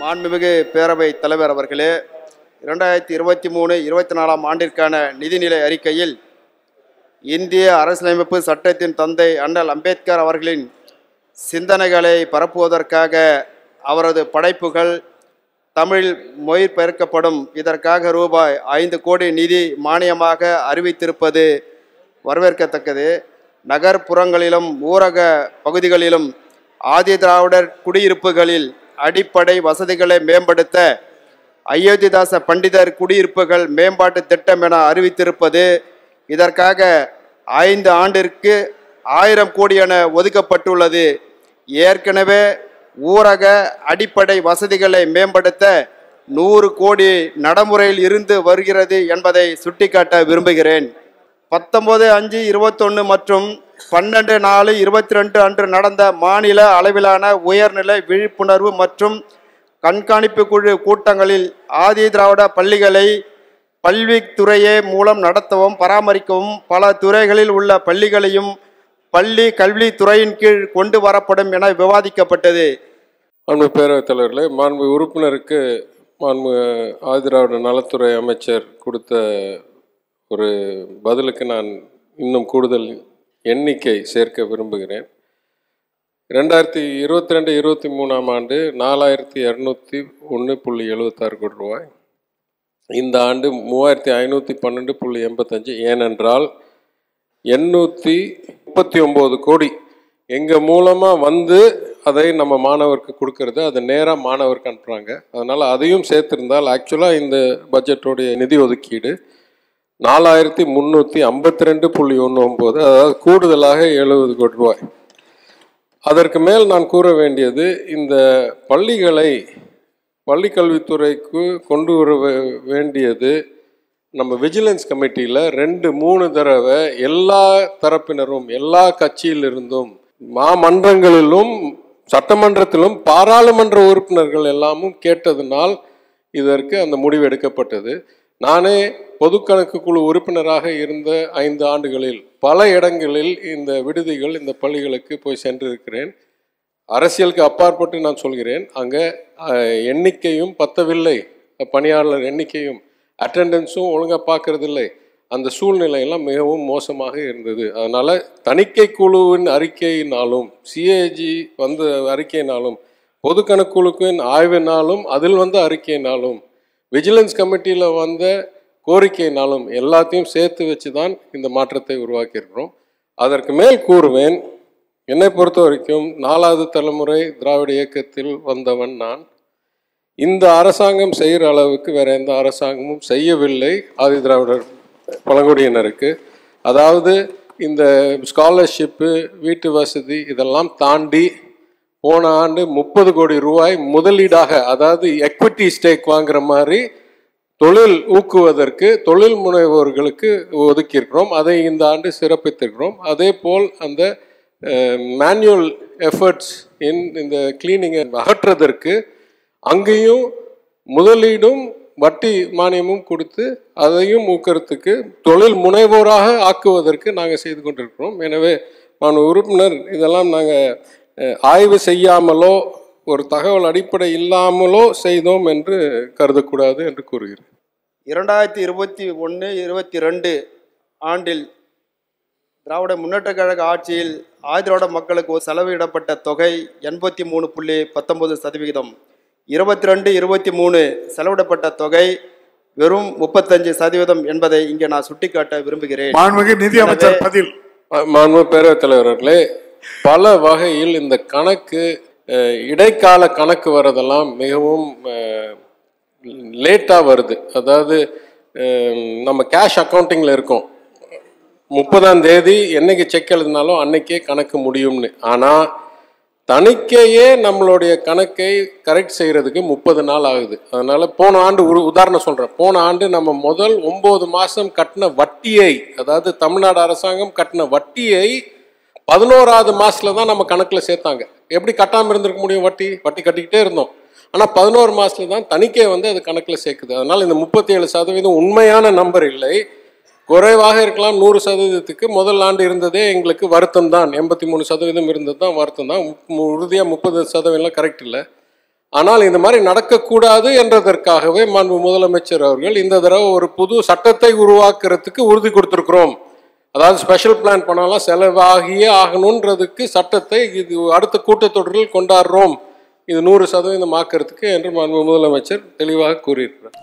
மாண்புமிகு பேரவை தலைவர் அவர்களே இரண்டாயிரத்தி இருபத்தி மூணு இருபத்தி நாலாம் ஆண்டிற்கான நிதிநிலை அறிக்கையில் இந்திய அரசியலமைப்பு சட்டத்தின் தந்தை அண்ணல் அம்பேத்கர் அவர்களின் சிந்தனைகளை பரப்புவதற்காக அவரது படைப்புகள் தமிழில் மொழிபெயர்க்கப்படும். இதற்காக ரூபாய் ஐந்து கோடி நிதி மானியமாக அறிவித்திருப்பது வரவேற்கத்தக்கது. நகர்ப்புறங்களிலும் ஊரக பகுதிகளிலும் ஆதி திராவிடர் குடியிருப்புகளில் அடிப்படை வசதிகளை மேம்படுத்த அயோத்திதாச பண்டிதர் குடியிருப்புகள் மேம்பாட்டு திட்டம் என அறிவித்திருப்பது இதற்காக ஐந்து ஆண்டிற்கு ஆயிரம் கோடி என ஒதுக்கப்பட்டுள்ளது. ஏற்கனவே ஊரக அடிப்படை வசதிகளை மேம்படுத்த நூறு கோடி நடைமுறையில் இருந்து வருகிறது என்பதை சுட்டிக்காட்ட விரும்புகிறேன். பத்தொம்போது அஞ்சு இருபத்தொன்று மற்றும் பன்னெண்டு நாலு இருபத்தி ரெண்டு அன்று நடந்த மாநில அளவிலான உயர்நிலை விழிப்புணர்வு மற்றும் கண்காணிப்பு குழு கூட்டங்களில் ஆதி திராவிட பள்ளிகளை பல்வித்துறையே மூலம் நடத்தவும் பராமரிக்கவும் பல துறைகளில் உள்ள பள்ளிகளையும் பள்ளி கல்வித்துறையின் கீழ் கொண்டு வரப்படும் என விவாதிக்கப்பட்டது. மாண்பு பேரவைத் தலைவர்களே மாண்பு உறுப்பினருக்கு மாண்பு ஆதிராவிட நலத்துறை அமைச்சர் கொடுத்த ஒரு பதிலுக்கு நான் இன்னும் கூடுதல் எண்ணிக்கை சேர்க்க விரும்புகிறேன். ரெண்டாயிரத்தி இருபத்தி ரெண்டு இருபத்தி மூணாம் ஆண்டு நாலாயிரத்தி இரநூத்தி ஒன்று புள்ளி எழுபத்தாறு கோடி ரூபாய். இந்த ஆண்டு மூவாயிரத்தி ஐநூற்றி பன்னெண்டு புள்ளி எண்பத்தஞ்சு. ஏனென்றால் எண்ணூற்றி முப்பத்தி ஒம்பது கோடி எங்கள் மூலமாக வந்து அதை நம்ம மாணவருக்கு கொடுக்கறது. அதை நேராக மாணவருக்கு அனுப்புகிறாங்க அதனால் அதையும் சேர்த்துருந்தால் ஆக்சுவலாக இந்த பட்ஜெட்டோடைய நிதி ஒதுக்கீடு நாலாயிரத்தி முந்நூற்றி ஐம்பத்தி ரெண்டு புள்ளி ஒன்று ஒம்பது அதாவது கூடுதலாக எழுபது கோடி ரூபாய். அதற்கு மேல் நான் கூற வேண்டியது இந்த பள்ளிகளை பள்ளிக்கல்வித்துறைக்கு கொண்டு வர வேண்டியது நம்ம விஜிலன்ஸ் கமிட்டியில் ரெண்டு மூணு தடவை எல்லா தரப்பினரும் எல்லா கட்சியிலிருந்தும் மாமன்றங்களிலும் சட்டமன்றத்திலும் பாராளுமன்ற உறுப்பினர்கள் எல்லாமும் கேட்டதனால் இதற்கு அந்த முடிவு எடுக்கப்பட்டது. நானே பொதுக்கணக்கு குழு உறுப்பினராக இருந்த ஐந்து ஆண்டுகளில் பல இடங்களில் இந்த விடுதிகள் இந்த பள்ளிகளுக்கு போய் சென்றிருக்கிறேன். அரசியலுக்கு அப்பாற்பட்டு நான் சொல்கிறேன். அங்கே எண்ணிக்கையும் பத்தவில்லை. பணியாளர் எண்ணிக்கையும் அட்டெண்டன்ஸும் ஒழுங்காக பார்க்கறதில்லை. அந்த சூழ்நிலையெல்லாம் மிகவும் மோசமாக இருந்தது. அதனால் தணிக்கை குழுவின் அறிக்கையினாலும் சிஏஜி வந்த அறிக்கையினாலும் பொது கணக்குழுவின் ஆய்வினாலும் அதில் வந்த அறிக்கையினாலும் விஜிலன்ஸ் கமிட்டியில் வந்த கோரிக்கையினாலும் எல்லாத்தையும் சேர்த்து வச்சு தான் இந்த மாற்றத்தை உருவாக்கியிருக்கிறோம். அதற்கு மேல் கூறுவேன் என்னை பொறுத்த வரைக்கும் நாலாவது தலைமுறை திராவிட இயக்கத்தில் வந்தவன் நான். இந்த அரசாங்கம் செய்கிற அளவுக்கு வேற எந்த அரசாங்கமும் செய்யவில்லை. ஆதி திராவிடர் பழங்குடியினருக்கு. அதாவது இந்த ஸ்காலர்ஷிப்பு வீட்டு வசதி இதெல்லாம் தாண்டி போன ஆண்டு முப்பது கோடி ரூபாய் முதலீடாக அதாவது எக்விட்டி ஸ்டேக் வாங்குற மாதிரி தொழில் ஊக்குவதற்கு தொழில் முனைவோர்களுக்கு ஒதுக்கியிருக்கிறோம். அதை இந்த ஆண்டு சிறப்பித்திருக்கிறோம். அதே போல் அந்த மேனுவல் எஃபர்ட்ஸ் இன் இந்த கிளீனிங்கை அகற்றுவதற்கு அங்கேயும் முதலீடும் வட்டி மானியமும் கொடுத்து அதையும் ஊக்கிறதுக்கு தொழில் முனைவோராக ஆக்குவதற்கு நாங்கள் செய்து கொண்டிருக்கிறோம். எனவே நான் உறுப்பினர் இதெல்லாம் நாங்கள் ஆய்வு செய்யாமலோ ஒரு தகவல் அடிப்படை இல்லாமலோ செய்தோம் என்று கருதக்கூடாது என்று கூறுகிறேன். இரண்டாயிரத்தி இருபத்தி ஒன்று இருபத்தி ரெண்டு ஆண்டில் திராவிட முன்னேற்றக் கழக ஆட்சியில் ஆதிராவிட மக்களுக்கு ஒரு செலவிடப்பட்ட தொகை எண்பத்தி மூணு புள்ளி பத்தொன்பது சதவிகிதம். இருபத்தி ரெண்டு இருபத்தி மூணு செலவிடப்பட்ட தொகை வெறும் முப்பத்தஞ்சு சதவீதம் என்பதை இங்கே நான் சுட்டிக்காட்ட விரும்புகிறேன். மாண்புமிகு நிதி அமைச்சர் பதில். மாண்பு பேரவைத் தலைவர்களே பல வகையில் இந்த கணக்கு இடைக்கால கணக்கு வரதெல்லாம் மிகவும் லேட்டாக வருது. அதாவது நம்ம கேஷ் அக்கௌண்டிங்கில் இருக்கோம். முப்பதாம் தேதி என்னைக்கு செக் எழுதினாலும் அன்னைக்கே கணக்கு முடியும்னு. ஆனால் தணிக்கையே நம்மளுடைய கணக்கை கரெக்ட் செய்கிறதுக்கு முப்பது நாள் ஆகுது. அதனால் போன ஆண்டு ஒரு உதாரணம் சொல்கிறேன் போன ஆண்டு நம்ம முதல் ஒம்பது மாதம் கட்டின வட்டியை அதாவது தமிழ்நாடு அரசாங்கம் கட்டின வட்டியை பதினோராவது மாசத்துல தான் நம்ம கணக்கில் சேர்த்தாங்க. எப்படி கட்டாமல் இருந்திருக்க முடியும் வட்டி? வட்டி கட்டிக்கிட்டே இருந்தோம். ஆனால் பதினோரு மாதத்தில் தான் தணிக்கை வந்து அது கணக்கில் சேர்க்குது. அதனால் இந்த முப்பத்தி ஏழு சதவீதம் உண்மையான நம்பர் இல்லை. குறைவாக இருக்கலாம். நூறு சதவீதத்துக்கு முதல் ஆண்டு இருந்ததே எங்களுக்கு வருத்தம் தான். எண்பத்தி மூணு சதவீதம் இருந்தது தான் வருத்தம் தான். உறுதியாக முப்பது சதவீதம்லாம் கரெக்ட் இல்லை. ஆனால் இந்த மாதிரி நடக்கக்கூடாது என்றதற்காகவே மாண்பு முதலமைச்சர் அவர்கள் இந்த தடவை ஒரு புது சட்டத்தை உருவாக்குறதுக்கு உறுதி கொடுத்துருக்குறோம். அதாவது ஸ்பெஷல் பிளான் பண்ணலாம் செலவாகியே ஆகணுன்றதுக்கு சட்டத்தை இது அடுத்த கூட்டத்தொடரில் கொண்டாடுறோம். இது நூறு சதவீதம் ஆக்கிறதுக்கு என்று முதலமைச்சர் தெளிவாக கூறியிருக்கிறார்.